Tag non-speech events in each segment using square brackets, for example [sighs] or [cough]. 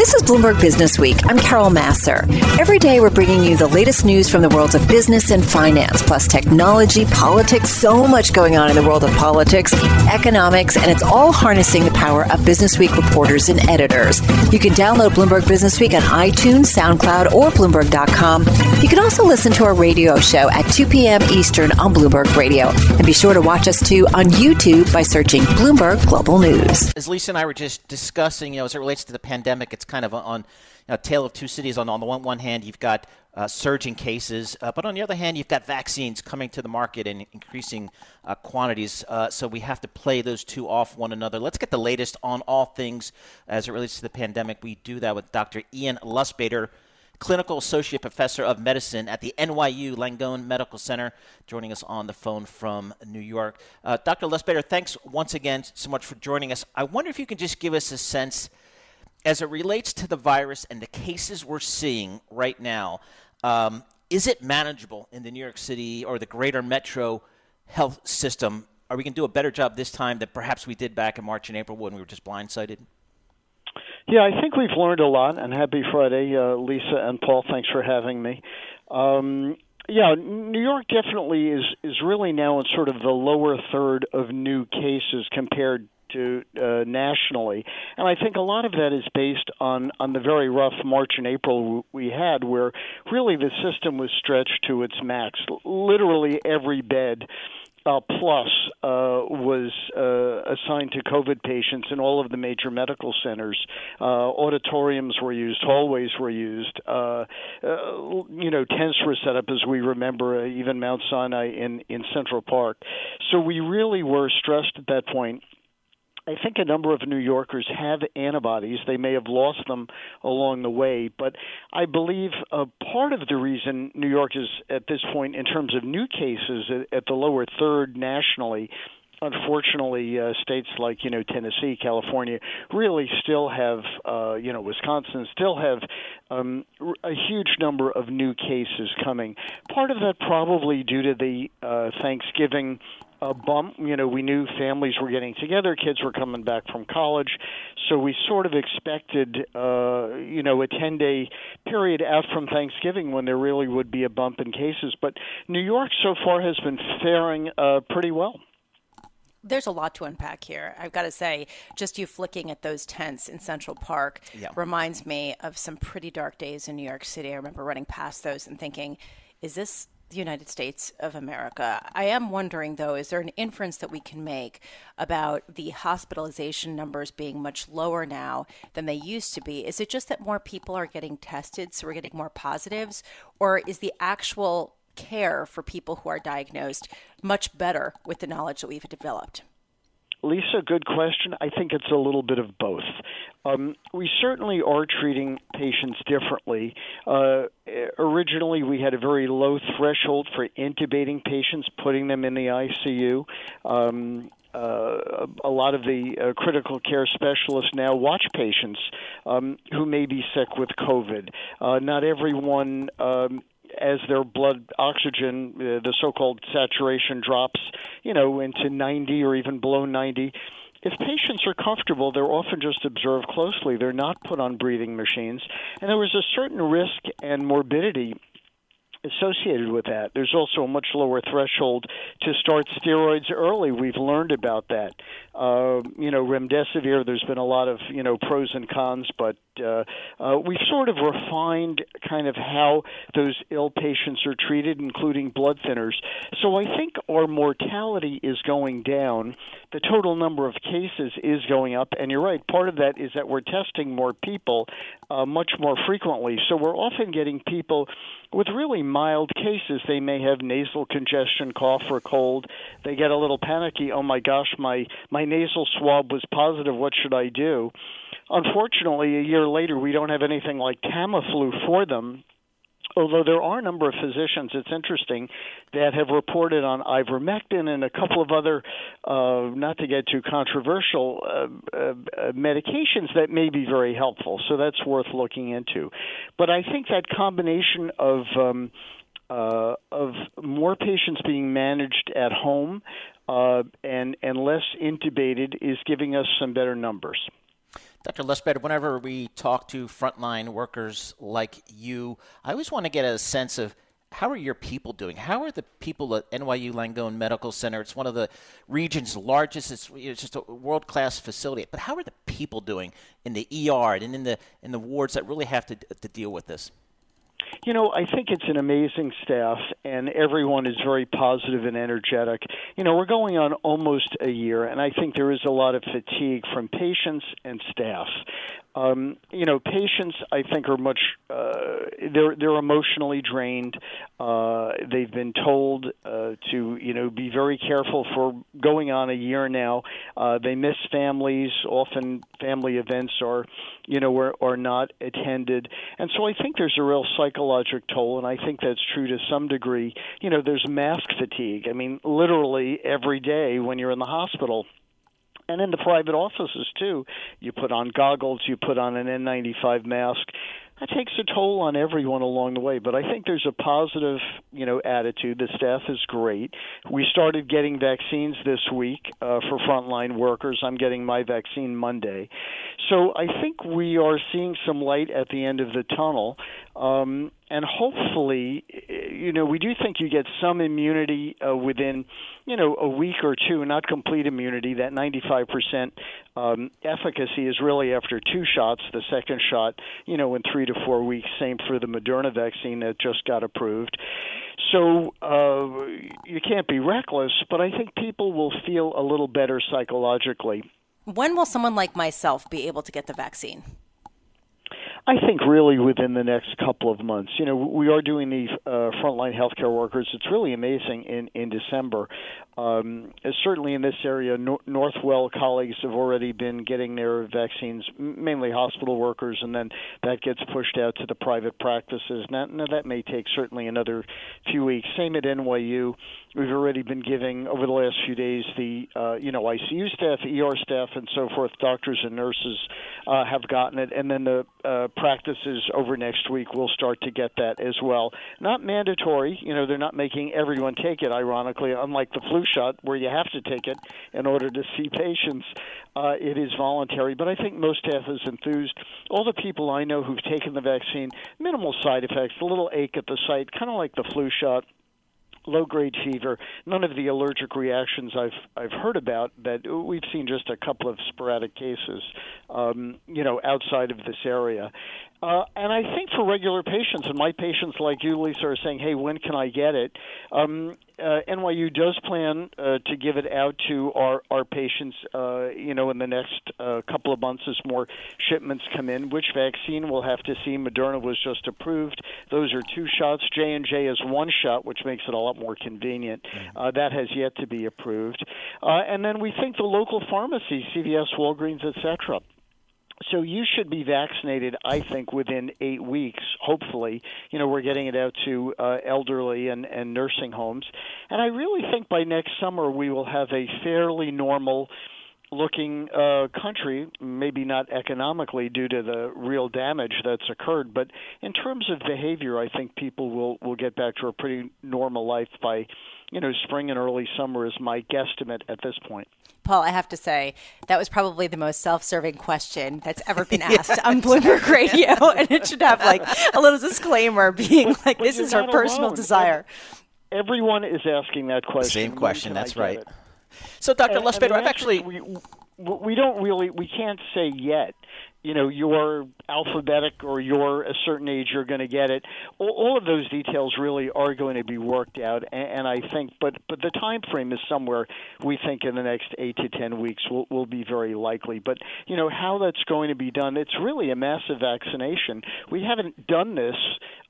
This is Bloomberg Business Week. I'm Carol Massar. Every day we're bringing you the latest news from the worlds of business and finance, plus technology, politics, so much going on in the world of politics, economics, and it's all harnessing the power of Business Week reporters and editors. You can download Bloomberg Business Week on iTunes, SoundCloud, or Bloomberg.com. You can also listen to our radio show at 2 p.m. Eastern on Bloomberg Radio. And be sure to watch us too on YouTube by searching Bloomberg Global News. As Lisa and I were just discussing, you know, as it relates to the pandemic, it's kind of on a tale of two cities. On, on the one, one hand, you've got uh, surging cases, uh, but on the other hand, you've got vaccines coming to the market in increasing uh, quantities. Uh, so we have to play those two off one another. Let's get the latest on all things as it relates to the pandemic. We do that with Dr. Ian Lustbader. Clinical Associate Professor of Medicine at the NYU Langone Medical Center, joining us on the phone from New York. Uh, Dr. Lustbader, thanks once again so much for joining us. I wonder if you can just give us a sense as it relates to the virus and the cases we're seeing right now, um, is it manageable in the New York City or the greater metro health system? Are we going to do a better job this time than perhaps we did back in March and April when we were just blindsided? Yeah, I think we've learned a lot, and happy Friday, uh, Lisa and Paul. Thanks for having me. Um, yeah, New York definitely is is really now in sort of the lower third of new cases compared to uh, nationally, and I think a lot of that is based on on the very rough March and April we had, where really the system was stretched to its max. Literally every bed uh, plus uh, was uh, assigned to COVID patients in all of the major medical centers. Uh, auditoriums were used, hallways were used. Uh, uh, you know, tents were set up, as we remember, even Mount Sinai in in Central Park. So we really were stressed at that point I think a number of New Yorkers have antibodies. They may have lost them along the way, but I believe a part of the reason New York is at this point, in terms of new cases, at the lower third nationally, unfortunately, uh, states like you know Tennessee, California, really still have uh, you know Wisconsin still have um, a huge number of new cases coming. Part of that probably due to the uh, Thanksgiving a bump. You know, we knew families were getting together, kids were coming back from college, so we sort of expected, uh, you know, a 10 day period out from Thanksgiving when there really would be a bump in cases. But New York so far has been faring uh, pretty well. There's a lot to unpack here. I've got to say, just you flicking at those tents in Central Park yeah. reminds me of some pretty dark days in New York City. I remember running past those and thinking, is this the United States of America. I am wondering, though, is there an inference that we can make about the hospitalization numbers being much lower now than they used to be? Is it just that more people are getting tested, so we're getting more positives? Or is the actual care for people who are diagnosed much better with the knowledge that we've developed? Lisa, good question. I think it's a little bit of both. Um, we certainly are treating patients differently. Uh, originally, we had a very low threshold for intubating patients, putting them in the ICU. Um, uh, a lot of the uh, critical care specialists now watch patients um, who may be sick with COVID. Uh, not everyone um, as their blood oxygen, uh, the so-called saturation drops, you know, into 90 or even below 90. If patients are comfortable, they're often just observed closely. They're not put on breathing machines. And there was a certain risk and morbidity associated with that. There's also a much lower threshold to start steroids early. We've learned about that. Uh, you know, remdesivir. There's been a lot of you know pros and cons, but uh, uh, we've sort of refined kind of how those ill patients are treated, including blood thinners. So I think our mortality is going down. The total number of cases is going up, and you're right. Part of that is that we're testing more people uh, much more frequently. So we're often getting people with really mild cases. They may have nasal congestion, cough, or cold. They get a little panicky. Oh my gosh, my my nasal swab was positive. What should I do? Unfortunately, a year later, we don't have anything like Tamiflu for them although there are a number of physicians, it's interesting, that have reported on ivermectin and a couple of other, uh, not to get too controversial, uh, uh, medications that may be very helpful. So that's worth looking into. But I think that combination of um, uh, of more patients being managed at home uh, and and less intubated is giving us some better numbers. Dr. Lustbader, whenever we talk to frontline workers like you, I always want to get a sense of how are your people doing? How are the people at NYU Langone Medical Center? It's one of the region's largest. It's, it's just a world class facility. But how are the people doing in the ER and in the in the wards that really have to to deal with this? You know, I think it's an amazing staff, and everyone is very positive and energetic. You know, we're going on almost a year, and I think there is a lot of fatigue from patients and staff. Um, you know, patients I think are much uh, they're they're emotionally drained. Uh, they've been told uh, to you know be very careful for going on a year now. Uh, they miss families. Often family events are you know are, are not attended, and so I think there's a real psychological toll, and I think that's true to some degree. You know, there's mask fatigue. I mean, literally every day when you're in the hospital and in the private offices too. You put on goggles, you put on an N95 mask. That takes a toll on everyone along the way, but I think there's a positive, you know, attitude. The staff is great. We started getting vaccines this week uh, for frontline workers. I'm getting my vaccine Monday, so I think we are seeing some light at the end of the tunnel. Um, and hopefully, you know, we do think you get some immunity uh, within, you know, a week or two, not complete immunity. That 95% um, efficacy is really after two shots. The second shot, you know, in three to four weeks. Same for the Moderna vaccine that just got approved. So uh, you can't be reckless, but I think people will feel a little better psychologically. When will someone like myself be able to get the vaccine? I think really within the next couple of months. You know, we are doing the uh, frontline healthcare workers. It's really amazing in in December. Um, certainly in this area, Nor- Northwell colleagues have already been getting their vaccines, mainly hospital workers, and then that gets pushed out to the private practices. Now, now that may take certainly another few weeks. Same at NYU. We've already been giving over the last few days the uh, you know ICU staff, ER staff, and so forth. Doctors and nurses uh, have gotten it, and then the uh, practices over next week will start to get that as well. Not mandatory, you know, they're not making everyone take it. Ironically, unlike the flu shot where you have to take it in order to see patients, uh, it is voluntary. But I think most staff is enthused. All the people I know who've taken the vaccine, minimal side effects, a little ache at the site, kind of like the flu shot low grade fever, none of the allergic reactions I've I've heard about that we've seen just a couple of sporadic cases, um, you know, outside of this area. Uh, and I think for regular patients, and my patients like you, Lisa, are saying, "Hey, when can I get it?" Um, uh, NYU does plan uh, to give it out to our our patients, uh, you know, in the next uh, couple of months as more shipments come in. Which vaccine we'll have to see. Moderna was just approved; those are two shots. J and J is one shot, which makes it a lot more convenient. Mm-hmm. Uh, that has yet to be approved. Uh, and then we think the local pharmacies, CVS, Walgreens, etc so you should be vaccinated, I think, within eight weeks. Hopefully, you know we're getting it out to uh, elderly and, and nursing homes, and I really think by next summer we will have a fairly normal looking uh, country, maybe not economically due to the real damage that's occurred, but in terms of behavior, I think people will will get back to a pretty normal life by you know, spring and early summer is my guesstimate at this point. Paul, I have to say that was probably the most self-serving question that's ever been [laughs] asked yeah. on Bloomberg Radio, [laughs] and it should have like a little disclaimer being like, "This is our personal alone. desire." Everyone is asking that question. Same question. That's right. It? So, Dr. Lustbader, I've actually we, we don't really we can't say yet you know you're alphabetic or you're a certain age you're going to get it. All, all, of those details really are going to be worked out and, and, i think but but the time frame is somewhere we think in the next 8 to 10 weeks will will be very likely. But you know how that's going to be done it's really a massive vaccination. We haven't done this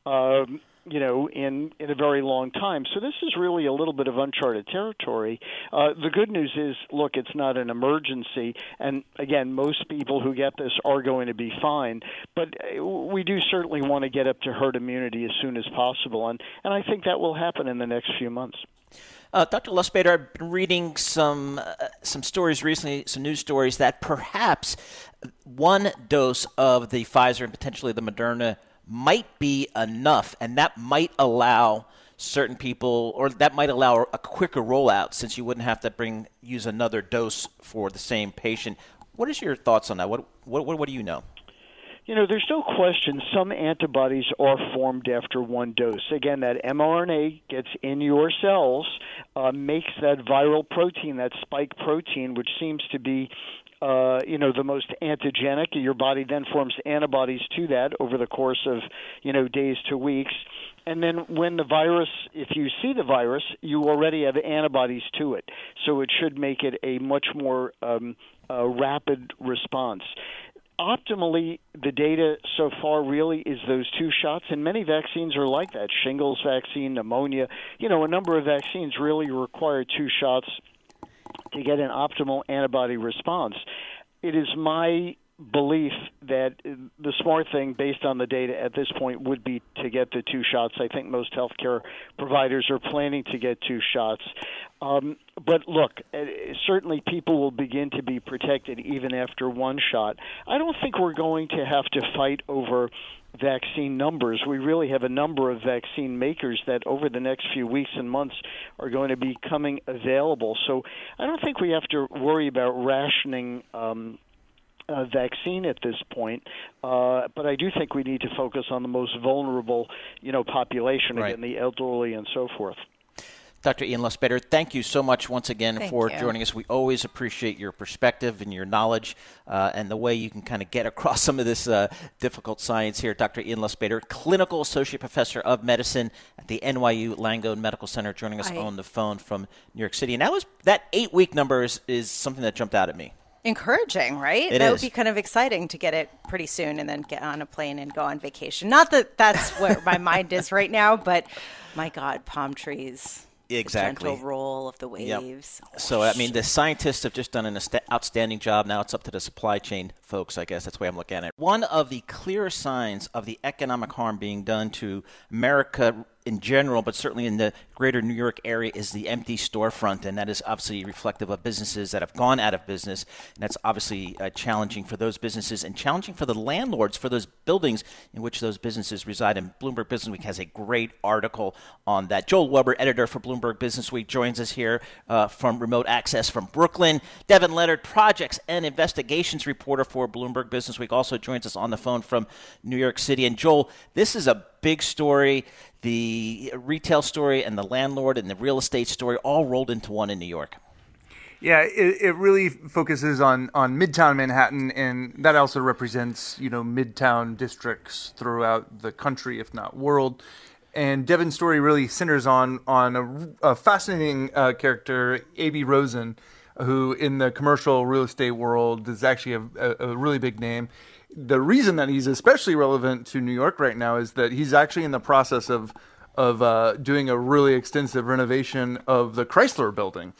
um, you know, in in a very long time. So this is really a little bit of uncharted territory. Uh, the good news is, look, it's not an emergency, and again, most people who get this are going to be fine. But uh, we do certainly want to get up to herd immunity as soon as possible, and and I think that will happen in the next few months. Uh, Dr. Lustbader, I've been reading some uh, some stories recently, some news stories that perhaps one dose of the Pfizer and potentially the Moderna might be enough, and that might allow certain people, or that might allow a quicker rollout since you wouldn't have to bring use another dose for the same patient. What is your thoughts on that? What What, what, what do you know? You know, there's no question some antibodies are formed after one dose. Again, that mRNA gets in your cells, uh, makes that viral protein, that spike protein, which seems to be uh, you know the most antigenic. Your body then forms antibodies to that over the course of you know days to weeks, and then when the virus, if you see the virus, you already have antibodies to it, so it should make it a much more um, uh, rapid response optimally, the data so far really is those two shots, and many vaccines are like that. Shingles vaccine, pneumonia, you know, a number of vaccines really require two shots to get an optimal antibody response. It is my belief that the smart thing, based on the data at this point, would be to get the two shots. I think most healthcare providers are planning to get two shots. Um, but look, uh, certainly people will begin to be protected even after one shot. I don't think we're going to have to fight over vaccine numbers. We really have a number of vaccine makers that over the next few weeks and months are going to be coming available. So I don't think we have to worry about rationing um, a vaccine at this point, uh, but I do think we need to focus on the most vulnerable, you know, population, right. again, the elderly and so forth. Dr. Ian Lustbader, thank you so much once again thank for you. joining us. We always appreciate your perspective and your knowledge uh, and the way you can kind of get [laughs] across some of this uh, difficult science here. Dr. Ian Lustbader, Clinical Associate Professor of Medicine at the NYU Langone Medical Center, joining us I... on the phone from New York City. And that was that eight week number is, is something that jumped out at me encouraging, right? It that is. would be kind of exciting to get it pretty soon and then get on a plane and go on vacation. Not that that's [laughs] where my mind is right now, but my God, palm trees. Exactly. The gentle roll of the waves. Yep. So, I mean, the scientists have just done an outstanding job. Now it's up to the supply chain folks, I guess. That's the way I'm looking at it. One of the clear signs of the economic harm being done to America in general, but certainly in the greater New York area, is the empty storefront, and that is obviously reflective of businesses that have gone out of business. And that's obviously uh, challenging for those businesses and challenging for the landlords for those buildings in which those businesses reside. And Bloomberg Business Week has a great article on that. Joel Weber, editor for Bloomberg Business Week, joins us here uh, from remote access from Brooklyn. Devin Leonard, projects and investigations reporter for Bloomberg Business Week, also joins us on the phone from New York City. And Joel, this is a big story the retail story and the landlord and the real estate story all rolled into one in New York. Yeah, it, it really focuses on, on Midtown Manhattan, and that also represents you know Midtown districts throughout the country, if not world. And Devin's story really centers on on a, a fascinating uh, character, A.B. Rosen, who in the commercial real estate world is actually a, a, a really big name the reason that he's especially relevant to New York right now is that he's actually in the process of of uh, doing a really extensive renovation of the Chrysler building.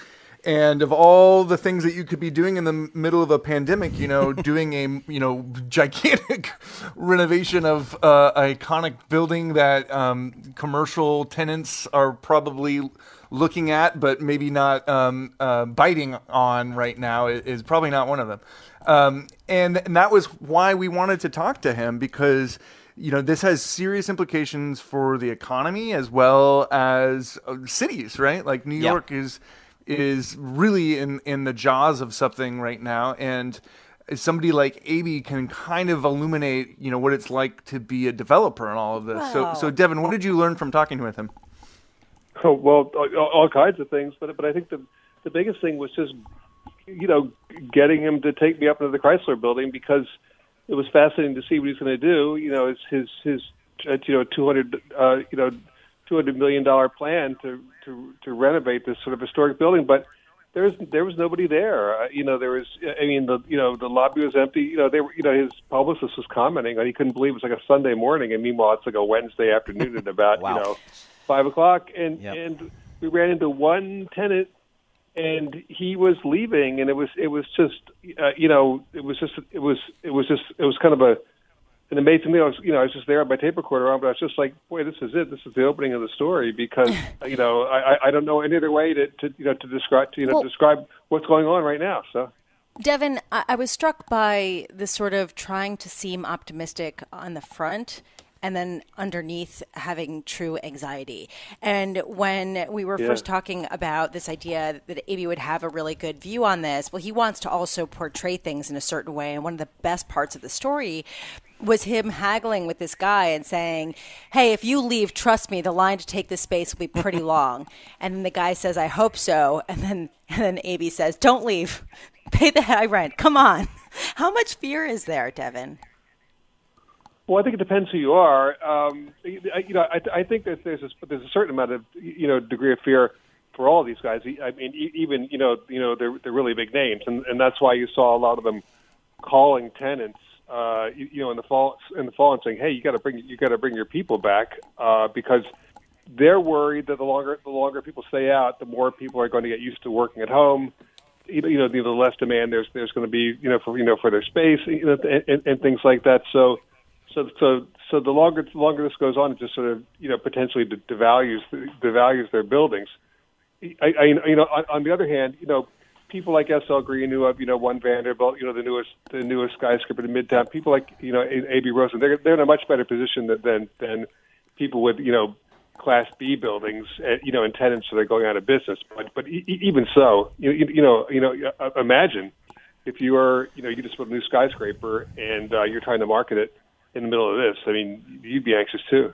And of all the things that you could be doing in the middle of a pandemic, you know, [laughs] doing a you know gigantic [laughs] renovation of uh, an iconic building that um, commercial tenants are probably looking at, but maybe not um, uh, biting on right now is probably not one of them. Um, and, and that was why we wanted to talk to him because you know this has serious implications for the economy as well as uh, cities, right? Like New yeah. York is is really in in the jaws of something right now, and somebody like AB can kind of illuminate, you know, what it's like to be a developer and all of this. Wow. So, so Devin, what did you learn from talking with him? Oh, well, all, all kinds of things, but but I think the the biggest thing was just you know, getting him to take me up into the Chrysler building because it was fascinating to see what he's going to do. You know, it's his his uh, you know two hundred uh, you know two hundred million dollar plan to to to renovate this sort of historic building, but there was there was nobody there. Uh, you know, there was I mean the you know the lobby was empty. You know, they were you know his publicist was commenting that he couldn't believe it was like a Sunday morning, and meanwhile it's like a Wednesday afternoon at about wow. you know five o'clock, and yep. and we ran into one tenant and he was leaving, and it was it was just uh, you know it was just it was it was just it was kind of a an amazing thing. I was you know I was just there on my tape recorder on, but I was just like, boy, this is it. This is the opening of the story because [sighs] you know I I don't know any other way to, to you know to describe to you know well, describe what's going on right now. So. Devin, I, I was struck by the sort of trying to seem optimistic on the front and then underneath having true anxiety. And when we were yeah. first talking about this idea that AB would have a really good view on this, well, he wants to also portray things in a certain way. And one of the best parts of the story was him haggling with this guy and saying, "Hey, if you leave, trust me, the line to take this space will be pretty [laughs] long." and then the guy says, "I hope so." And then [laughs] and then AB says, "Don't leave. [laughs] Pay the high rent. Come on." How much fear is there, Devin? Well, I think it depends who you are. Um, you know, I, I think that there's a, there's a certain amount of you know degree of fear for all of these guys. I mean, even you know, you know, they're they're really big names, and and that's why you saw a lot of them calling tenants, uh, you, you know, in the fall in the fall and saying, hey, you got to bring you got to bring your people back uh, because they're worried that the longer the longer people stay out, the more people are going to get used to working at home. You know, the less demand there's there's going to be, you know, for you know for their space, you know, and, and things like that. So so, so, so the longer the longer this goes on, it just sort of you know potentially devalues devalues their buildings. I, I you know on, on the other hand, you know people like SL Green who have you know One Vanderbilt, you know the newest the newest skyscraper in Midtown. People like you know AB Rosen, they're they're in a much better position than than, than people with you know Class B buildings, uh, you know, and tenants that are going out of business. But but e- even so, you, you know you know imagine if you are you know you just built a new skyscraper and uh, you're trying to market it in the middle of this, I mean, you'd be anxious too.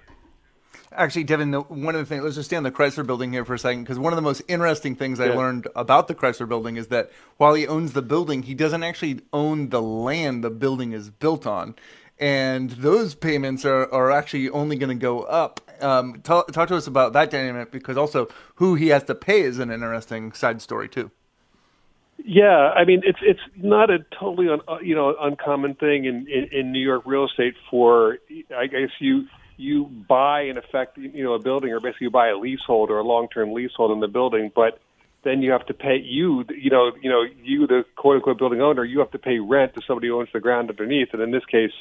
Actually, Devin, one of the things, let's just stay on the Chrysler building here for a second, because one of the most interesting things yeah. I learned about the Chrysler building is that while he owns the building, he doesn't actually own the land the building is built on. And those payments are, are actually only going to go up. Um, talk, talk to us about that dynamic, because also who he has to pay is an interesting side story, too. Yeah, I mean it's it's not a totally un, uh, you know uncommon thing in, in in New York real estate for I guess you you buy in effect you know a building or basically you buy a leasehold or a long term leasehold in the building, but then you have to pay you you know you know you the quote unquote building owner you have to pay rent to somebody who owns the ground underneath, and in this case,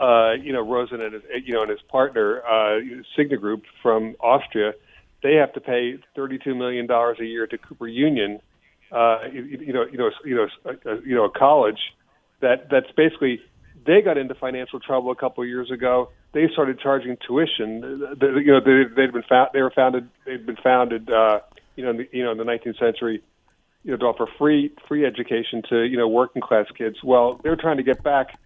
uh, you know Rosen and his you know and his partner uh, Signa Group from Austria, they have to pay thirty two million dollars a year to Cooper Union uh, you, know, you know, you know, a, you know, a college that that's basically they got into financial trouble a couple of years ago. They started charging tuition. The, you know, they, they'd been found, they were founded, they'd been founded, uh, you know, in the, you know, in the 19th century, you know, to offer free free education to you know working class kids. Well, they're trying to get back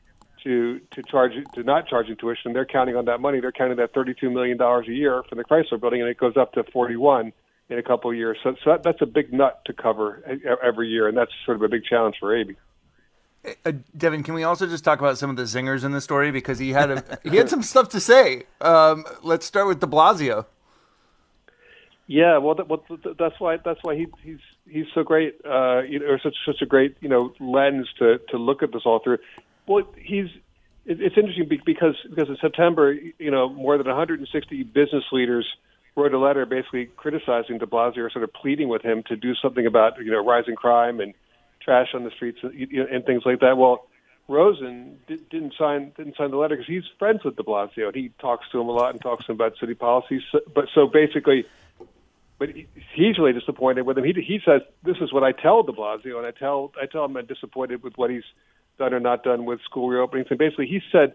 to to charge to not charging tuition. They're counting on that money. They're counting that 32 million dollars a year for the Chrysler Building, and it goes up to 41 in a couple of years. So, so that, that's a big nut to cover every year, and that's sort of a big challenge for AB. Uh, Devin, can we also just talk about some of the zingers in the story because he had a, [laughs] he had some stuff to say. Um, let's start with De Blasio. Yeah, well, that, well, that's why that's why he, he's he's so great, uh, you know, or such such a great you know lens to to look at this all through. Well, he's it's interesting because because in September, you know, more than 160 business leaders wrote a letter basically criticizing De Blasio, or sort of pleading with him to do something about you know rising crime and trash on the streets and, you know, and things like that. Well, Rosen did, didn't sign didn't sign the letter because he's friends with De Blasio and he talks to him a lot and talks to him about city policies. So, but so basically, but he, he's really disappointed with him. He he says this is what I tell De Blasio and I tell I tell him I'm disappointed with what he's done or not done with school reopenings. And basically, he said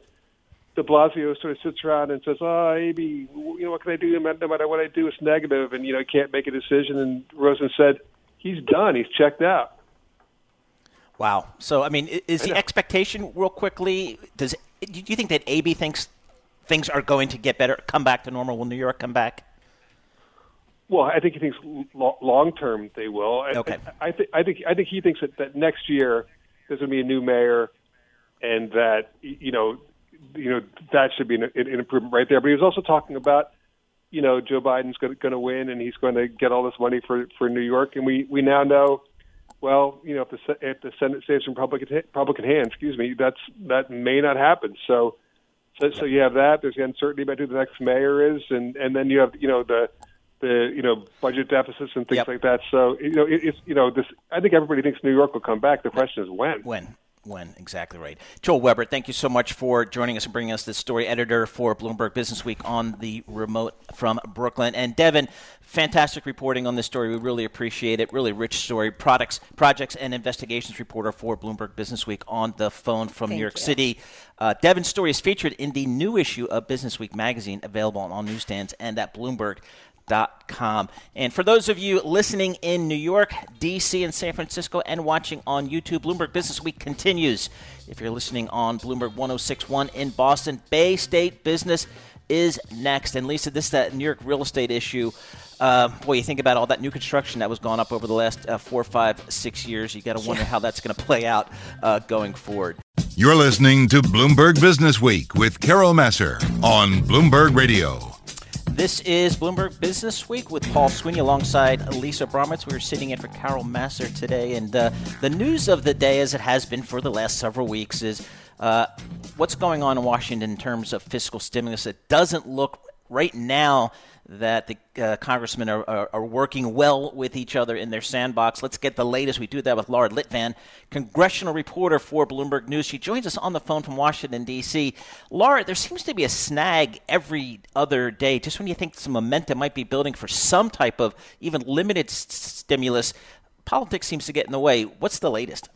De Blasio sort of sits around and says, ah, "Oh, AB, you know what can I do? No matter what I do, it's negative, and you know, I can't make a decision." And Rosen said, "He's done. He's checked out." Wow. So, I mean, is the expectation real quickly? Does do you think that AB thinks things are going to get better, come back to normal? Will New York come back? Well, I think he thinks long term they will. Okay. I, I, th- I think I think he thinks that, that next year there's going to be a new mayor, and that you know you know that should be an, an improvement right there. But he was also talking about, you know, Joe Biden's going to win and he's going to get all this money for for New York, and we we now know. Well, you know, if the if the Senate stays in Republican Republican hands, excuse me, that's that may not happen. So, so so you have that. There's the uncertainty about who the next mayor is, and and then you have you know the the you know budget deficits and things yep. like that. So you know it, it's you know this. I think everybody thinks New York will come back. The question is when. When when. Exactly right. Joel Weber, thank you so much for joining us and bringing us this story. Editor for Bloomberg Business Week on the remote from Brooklyn. And Devin, fantastic reporting on this story. We really appreciate it. Really rich story. Products, projects, and investigations reporter for Bloomberg Business Week on the phone from thank New York you. City. Uh, Devin's story is featured in the new issue of Business Week magazine, available on all newsstands and at Bloomberg Com. And for those of you listening in New York, D.C., and San Francisco and watching on YouTube, Bloomberg Business Week continues. If you're listening on Bloomberg 1061 in Boston, Bay State Business is next. And Lisa, this is that New York real estate issue. Uh, boy, you think about all that new construction that was gone up over the last uh, four, five, six years. You got to wonder how that's going to play out uh, going forward. You're listening to Bloomberg Business Week with Carol Massar on Bloomberg Radio. This is Bloomberg Business Week with Paul Sweeney alongside Lisa Abramowicz. We are sitting in for Carol Massar today, and uh, the news of the day, as it has been for the last several weeks, is uh, what's going on in Washington in terms of fiscal stimulus. It doesn't look right now that the uh, congressmen are, are, are, working well with each other in their sandbox. Let's get the latest. We do that with Laura Litvan, congressional reporter for Bloomberg News. She joins us on the phone from Washington, D.C. Laura, there seems to be a snag every other day. Just when you think some momentum might be building for some type of even limited s- stimulus, politics seems to get in the way. What's the latest?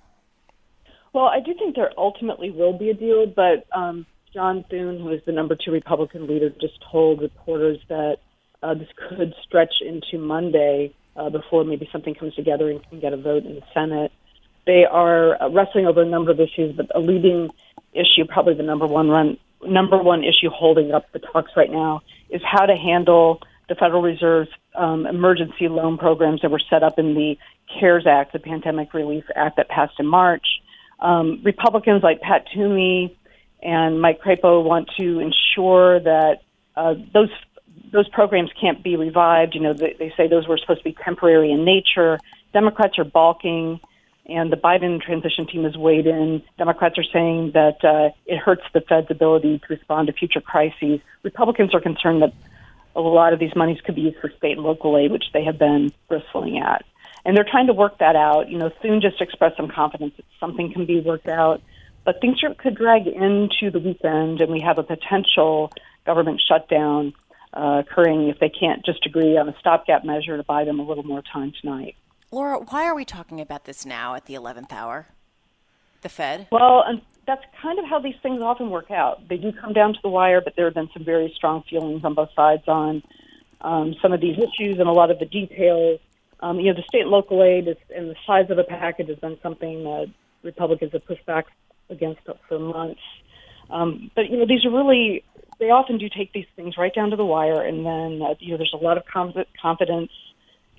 Well, I do think there ultimately will be a deal, but um, John Thune, who is the number two Republican leader, just told reporters that uh, this could stretch into Monday uh, before maybe something comes together and can get a vote in the Senate. They are uh, wrestling over a number of issues, but a leading issue, probably the number one run, number one issue holding up the talks right now, is how to handle the Federal Reserve's um, emergency loan programs that were set up in the CARES Act, the Pandemic Relief Act that passed in March. Um, Republicans like Pat Toomey and Mike Crapo want to ensure that uh, those those programs can't be revived. You know, they, they say those were supposed to be temporary in nature. Democrats are balking, and the Biden transition team has weighed in. Democrats are saying that uh, it hurts the Fed's ability to respond to future crises. Republicans are concerned that a lot of these monies could be used for state and local aid, which they have been bristling at. And they're trying to work that out. You know, Thune just expressed some confidence that something can be worked out. But things could drag into the weekend, and we have a potential government shutdown uh, occurring if they can't just agree on a stopgap measure to buy them a little more time tonight. Laura, why are we talking about this now at the 11th hour? The Fed? Well, and that's kind of how these things often work out. They do come down to the wire, but there have been some very strong feelings on both sides on um, some of these issues and a lot of the details. Um, you know, the state and local aid is, and the size of the package has been something that Republicans have pushed back against for months. Um, but you know, these are really they often do take these things right down to the wire, and then uh, you know there's a lot of confidence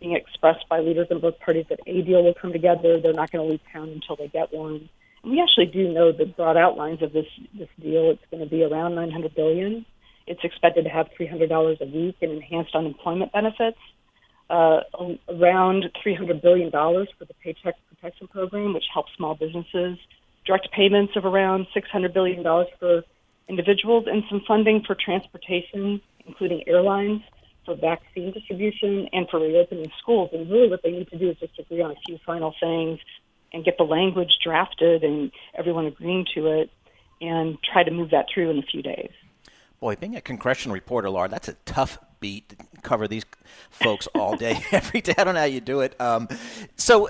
being expressed by leaders in both parties that a deal will come together. They're not going to leave town until they get one. And we actually do know the broad outlines of this this deal. It's going to be around 900 billion. It's expected to have $300 a week in enhanced unemployment benefits, uh, around $300 billion for the Paycheck Protection Program, which helps small businesses, direct payments of around $600 billion for individuals and some funding for transportation, including airlines, for vaccine distribution, and for reopening schools. And really, what they need to do is just agree on a few final things and get the language drafted and everyone agreeing to it and try to move that through in a few days. Boy, being a congressional reporter, Laura, that's a tough beat to cover these folks all day, [laughs] every day. I don't know how you do it. Um, so,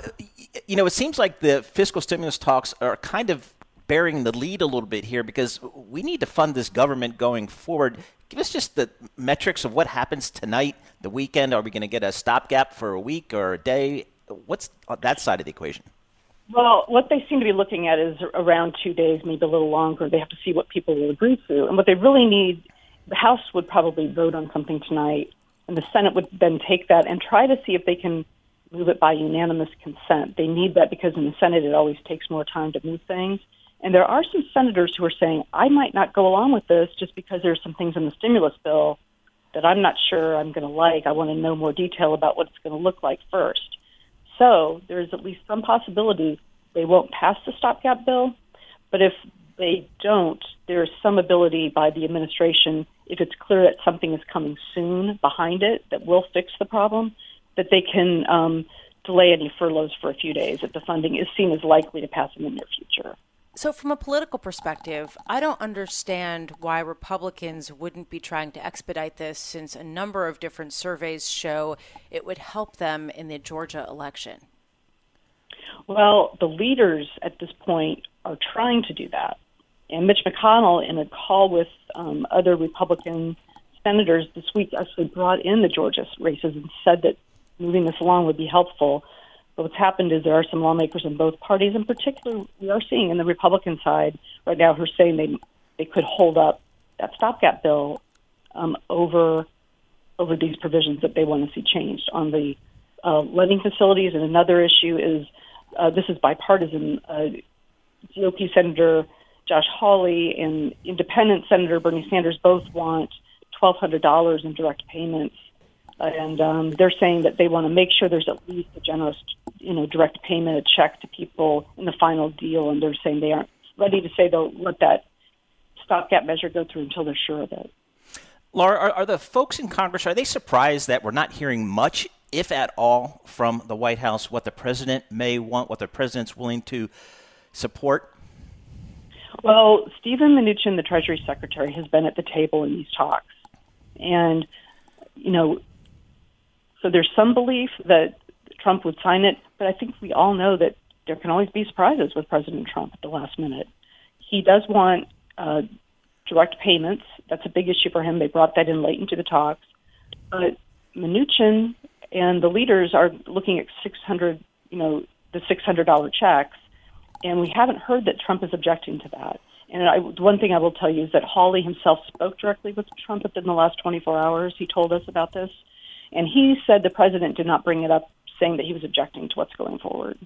you know, it seems like the fiscal stimulus talks are kind of bearing the lead a little bit here because we need to fund this government going forward. Give us just the metrics of what happens tonight, the weekend. Are we going to get a stopgap for a week or a day? What's that side of the equation? Well, what they seem to be looking at is around two days, maybe a little longer. They have to see what people will agree to. And what they really need, the House would probably vote on something tonight, and the Senate would then take that and try to see if they can move it by unanimous consent. They need that because in the Senate it always takes more time to move things. And there are some senators who are saying, I might not go along with this just because there's some things in the stimulus bill that I'm not sure I'm going to like. I want to know more detail about what it's going to look like first. So there's at least some possibility they won't pass the stopgap bill. But if they don't, there's some ability by the administration, if it's clear that something is coming soon behind it that will fix the problem, that they can um, delay any furloughs for a few days if the funding is seen as likely to pass in the near future. So, from a political perspective, I don't understand why Republicans wouldn't be trying to expedite this since a number of different surveys show it would help them in the Georgia election. Well, the leaders at this point are trying to do that. And Mitch McConnell, in a call with um, other Republican senators this week, actually brought in the Georgia races and said that moving this along would be helpful. But what's happened is there are some lawmakers in both parties, in particular, we are seeing in the Republican side right now who are saying they they could hold up that stopgap bill um, over over these provisions that they want to see changed on the uh, lending facilities. And another issue is uh, this is bipartisan. Uh, GOP Senator Josh Hawley and Independent Senator Bernie Sanders both want $1,200 in direct payments and um, they're saying that they want to make sure there's at least a generous, you know, direct payment, a check to people in the final deal, and they're saying they aren't ready to say they'll let that stopgap measure go through until they're sure of it. Laura, are, are the folks in Congress are they surprised that we're not hearing much, if at all, from the White House what the president may want, what the president's willing to support? Well, Steven Mnuchin, the Treasury Secretary, has been at the table in these talks, and you know so there's some belief that Trump would sign it, but I think we all know that there can always be surprises with President Trump at the last minute. He does want uh, direct payments. That's a big issue for him. They brought that in late into the talks. But Mnuchin and the leaders are looking at 600, you know, the $600 checks, and we haven't heard that Trump is objecting to that. And I, one thing I will tell you is that Hawley himself spoke directly with Trump within the last 24 hours. He told us about this. And he said the president did not bring it up, saying that he was objecting to what's going forward.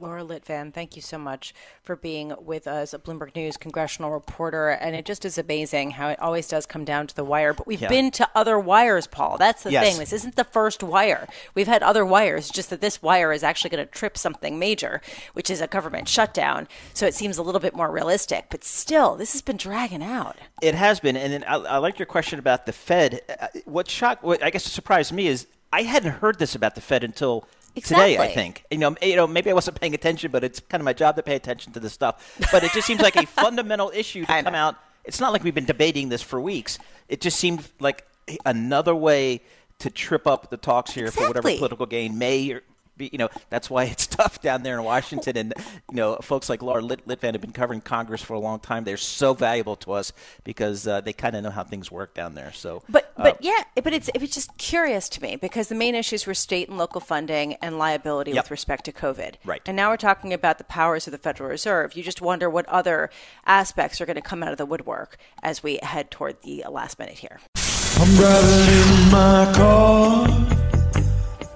Laura Litvan, thank you so much for being with us, a Bloomberg News congressional reporter. And it just is amazing how it always does come down to the wire. But we've yeah. been to other wires, Paul. That's the yes. thing. This isn't the first wire. We've had other wires, just that this wire is actually going to trip something major, which is a government shutdown. So it seems a little bit more realistic. But still, this has been dragging out. It has been. And I, I like your question about the Fed. Uh, what shocked, what I guess surprised me is I hadn't heard this about the Fed until Exactly. today. I think you know, you know, maybe I wasn't paying attention, but it's kind of my job to pay attention to this stuff. But it just seems like a [laughs] fundamental issue to come out. It's not like we've been debating this for weeks. It just seemed like another way to trip up the talks here exactly. for whatever political gain may or be, you know, that's why it's [laughs] tough down there in Washington. And, you know, folks like Laura Lit- Litvan have been covering Congress for a long time. They're so valuable to us because uh, they kind of know how things work down there. So, but, uh, but yeah, but it's, it was just curious to me because the main issues were state and local funding and liability yep. with respect to COVID. Right. And now we're talking about the powers of the Federal Reserve. You just wonder what other aspects are going to come out of the woodwork as we head toward the last minute here. I'm driving in my car.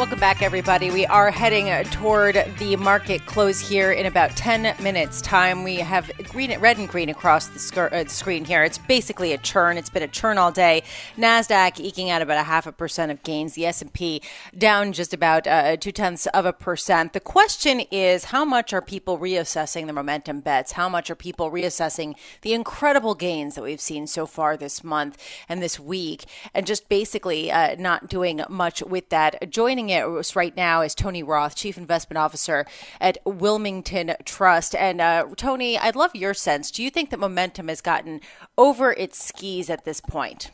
Welcome back, everybody. We are heading toward the market close here in about 10 minutes' time. We have green, red and green across the uh, screen here. It's basically a churn. It's been a churn all day. Nasdaq eking out about a half a percent of gains. The S&P down just about uh, two tenths of a percent. The question is, how much are people reassessing the momentum bets? How much are people reassessing the incredible gains that we've seen so far this month and this week, and just basically uh, not doing much with that? Joining us right now is Tony Roth, Chief Investment Officer at Wilmington Trust. And uh, Tony, I'd love your sense. Do you think that momentum has gotten over its skis at this point?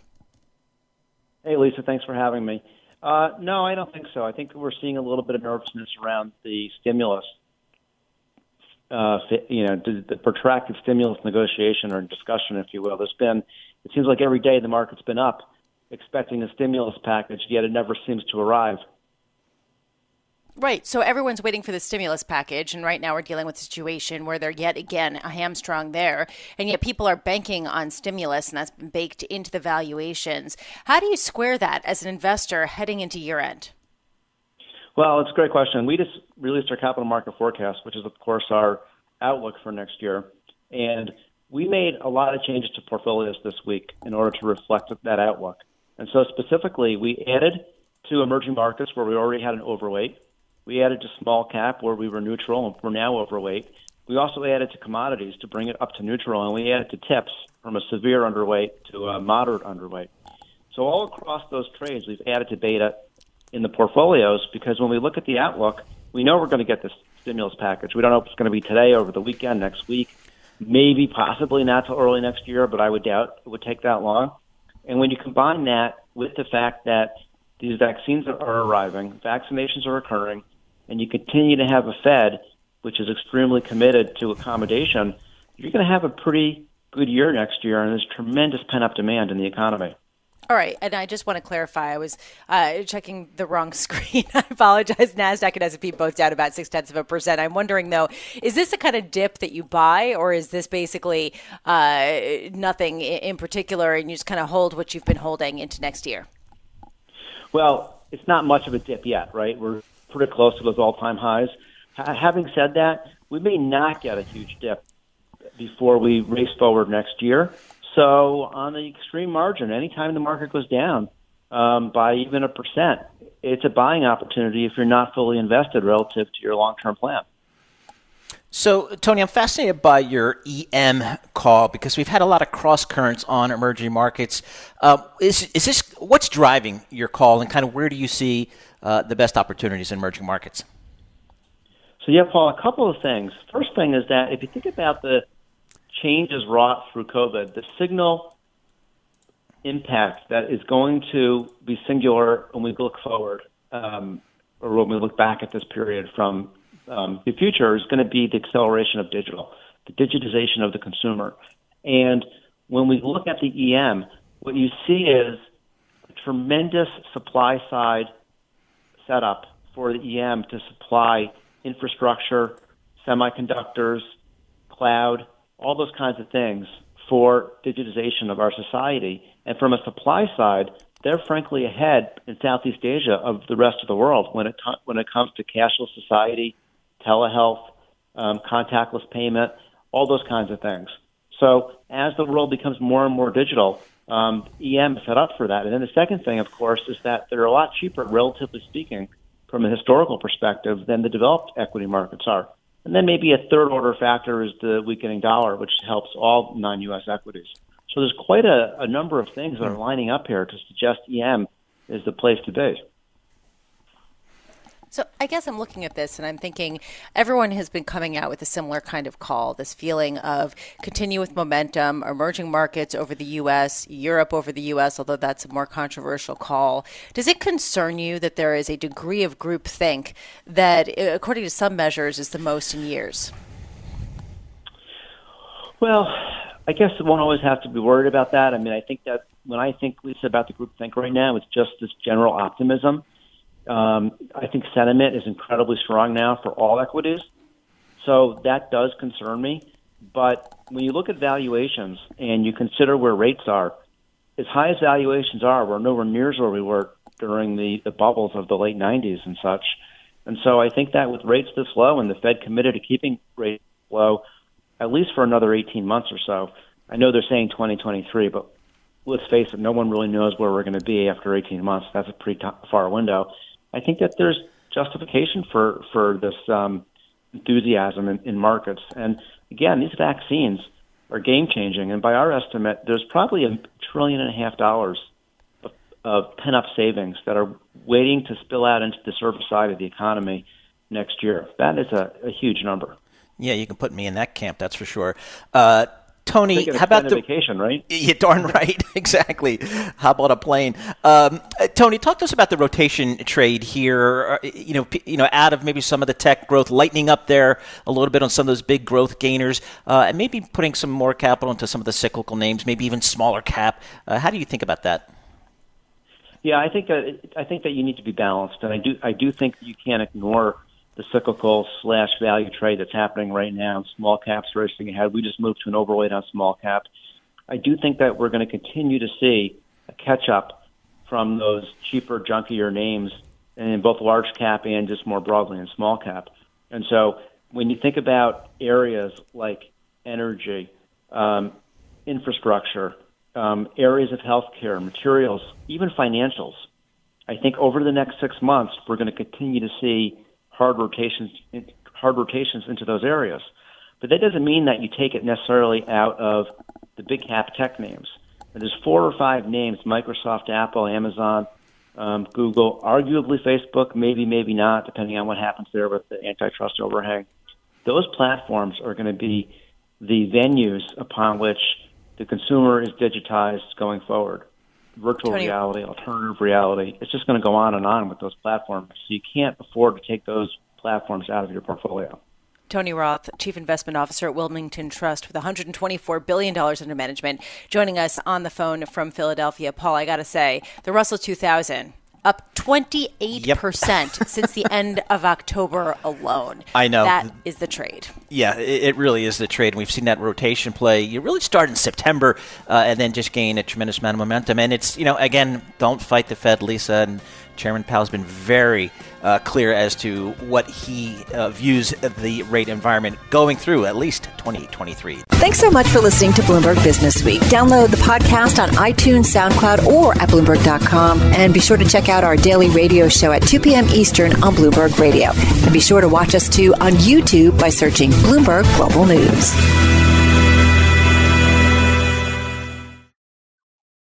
Hey, Lisa, thanks for having me. Uh, no, I don't think so. I think we're seeing a little bit of nervousness around the stimulus, uh, you know, the protracted stimulus negotiation or discussion, if you will. There's been, it seems like every day the market's been up expecting a stimulus package, yet it never seems to arrive. Right. So everyone's waiting for the stimulus package. And right now we're dealing with a situation where they're yet again a hamstrung there. And yet people are banking on stimulus, and that's baked into the valuations. How do you square that as an investor heading into year end? Well, it's a great question. We just released our capital market forecast, which is, of course, our outlook for next year. And we made a lot of changes to portfolios this week in order to reflect that outlook. And so specifically, we added to emerging markets where we already had an overweight. We added to small cap where we were neutral and we're now overweight. We also added to commodities to bring it up to neutral, and we added to tips from a severe underweight to a moderate underweight. So all across those trades, we've added to beta in the portfolios because when we look at the outlook, we know we're going to get this stimulus package. We don't know if it's going to be today, over the weekend, next week, maybe, possibly not till early next year, but I would doubt it would take that long. And when you combine that with the fact that these vaccines are arriving, vaccinations are occurring, and you continue to have a Fed which is extremely committed to accommodation, you're going to have a pretty good year next year, and there's tremendous pent up demand in the economy. All right, and I just want to clarify. I was uh, checking the wrong [laughs] screen. I apologize. Nasdaq and S and P both down about six tenths of a percent. I'm wondering though, is this a kind of dip that you buy, or is this basically uh, nothing in particular, and you just kind of hold what you've been holding into next year? Well, it's not much of a dip yet, right? We're pretty close to those all-time highs. H- having said that, we may not get a huge dip before we race forward next year. So on the extreme margin, anytime the market goes down um, by even a percent, it's a buying opportunity if you're not fully invested relative to your long-term plan. So, Tony, I'm fascinated by your EM call because we've had a lot of cross currents on emerging markets. Uh, is, is this what's driving your call, and kind of where do you see uh, the best opportunities in emerging markets? So, yeah, Paul, a couple of things. First thing is that if you think about the changes wrought through COVID, the signal impact that is going to be singular when we look forward, um, or when we look back at this period from um, the future, is going to be the acceleration of digital, the digitization of the consumer. And when we look at the EM, what you see is a tremendous supply side setup for the EM to supply infrastructure, semiconductors, cloud, all those kinds of things for digitization of our society. And from a supply side, they're frankly ahead in Southeast Asia of the rest of the world when it when it comes to cashless society, telehealth, um, contactless payment, all those kinds of things. So as the world becomes more and more digital, um, EM set up for that. And then the second thing, of course, is that they're a lot cheaper, relatively speaking, from a historical perspective than the developed equity markets are. And then maybe a third order factor is the weakening dollar, which helps all non US equities. So there's quite a, a number of things that are lining up here to suggest EM is the place to be. So I guess I'm looking at this and I'm thinking everyone has been coming out with a similar kind of call, this feeling of continue with momentum, emerging markets over the US, Europe over the US, although that's a more controversial call. Does it concern you that there is a degree of groupthink that uh, according to some measures is the most in years? Well, I guess one always has to be worried about that. I mean, I think that when I think Lisa about the groupthink right now, it's just this general optimism um, I think sentiment is incredibly strong now for all equities. So that does concern me. But when you look at valuations and you consider where rates are, as high as valuations are, we're nowhere near where we were during the, the bubbles of the late 90s and such. And so I think that with rates this low and the Fed committed to keeping rates low at least for another 18 months or so, I know they're saying 2023, but let's face it, no one really knows where we're going to be after 18 months. That's a pretty t- far window. I think that there's justification for for this um, enthusiasm in, in markets. And again, these vaccines are game changing. And by our estimate, there's probably a trillion and a half dollars of, of pent up savings that are waiting to spill out into the service side of the economy next year. That is a, a huge number. Yeah, you can put me in that camp. That's for sure. Uh, Tony, how about the vacation, right? [laughs] Yeah, darn right, [laughs] exactly. How about a plane? Um, uh, Tony, talk to us about the rotation trade here. Uh, you know, you know, out of maybe some of the tech growth, lightening up there a little bit on some of those big growth gainers, uh, and maybe putting some more capital into some of the cyclical names, maybe even smaller cap. Uh, how do you think about that? Yeah, I think that I think that you need to be balanced, and I do I do think you can't ignore the cyclical slash value trade that's happening right now. Small caps racing ahead. We just moved to an overweight on small cap. I do think that we're going to continue to see a catch up from those cheaper, junkier names in both large cap and just more broadly in small cap. And so when you think about areas like energy, um, infrastructure, um, areas of healthcare, materials, even financials, I think over the next six months we're going to continue to see hard rotations, hard rotations into those areas. But that doesn't mean that you take it necessarily out of the big cap tech names. there's four or five names: Microsoft, Apple, Amazon, um, Google, arguably Facebook, maybe, maybe not, depending on what happens there with the antitrust overhang. Those platforms are going to be the venues upon which the consumer is digitized going forward. Virtual Tony. reality, alternative reality. It's just going to go on and on with those platforms. So you can't afford to take those platforms out of your portfolio. Tony Roth, Chief Investment Officer at Wilmington Trust with $124 billion under management, joining us on the phone from Philadelphia. Paul, I got to say, the Russell 2000 up 28% yep. [laughs] since the end of October alone. I know. That is the trade. Yeah, it really is the trade. And we've seen that rotation play. You really start in September uh, and then just gain a tremendous amount of momentum. And it's, you know, again, don't fight the Fed, Lisa. And Chairman Powell has been very uh, clear as to what he uh, views the rate environment going through at least 2023. Thanks so much for listening to Bloomberg Business Week. Download the podcast on iTunes, SoundCloud, or at Bloomberg.com. And be sure to check out our daily radio show at 2 p.m. Eastern on Bloomberg Radio. And be sure to watch us too on YouTube by searching Bloomberg Global News.